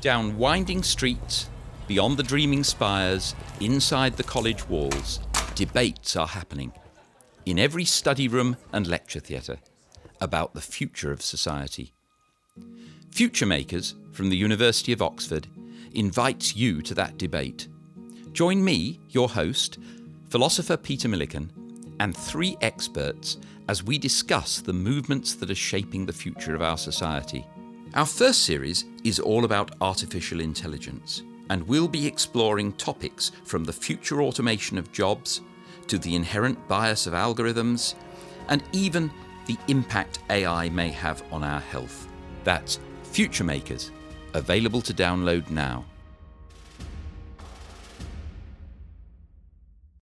Down winding streets, beyond the dreaming spires, inside the college walls, debates are happening. In every study room and lecture theatre about the future of society. Futuremakers from the University of Oxford invites you to that debate. Join me, your host, philosopher Peter Millican, and three experts as we discuss the movements that are shaping the future of our society. Our first series is all about artificial intelligence, and we'll be exploring topics from the future automation of jobs to the inherent bias of algorithms and even the impact AI may have on our health. That's Futuremakers, available to download now.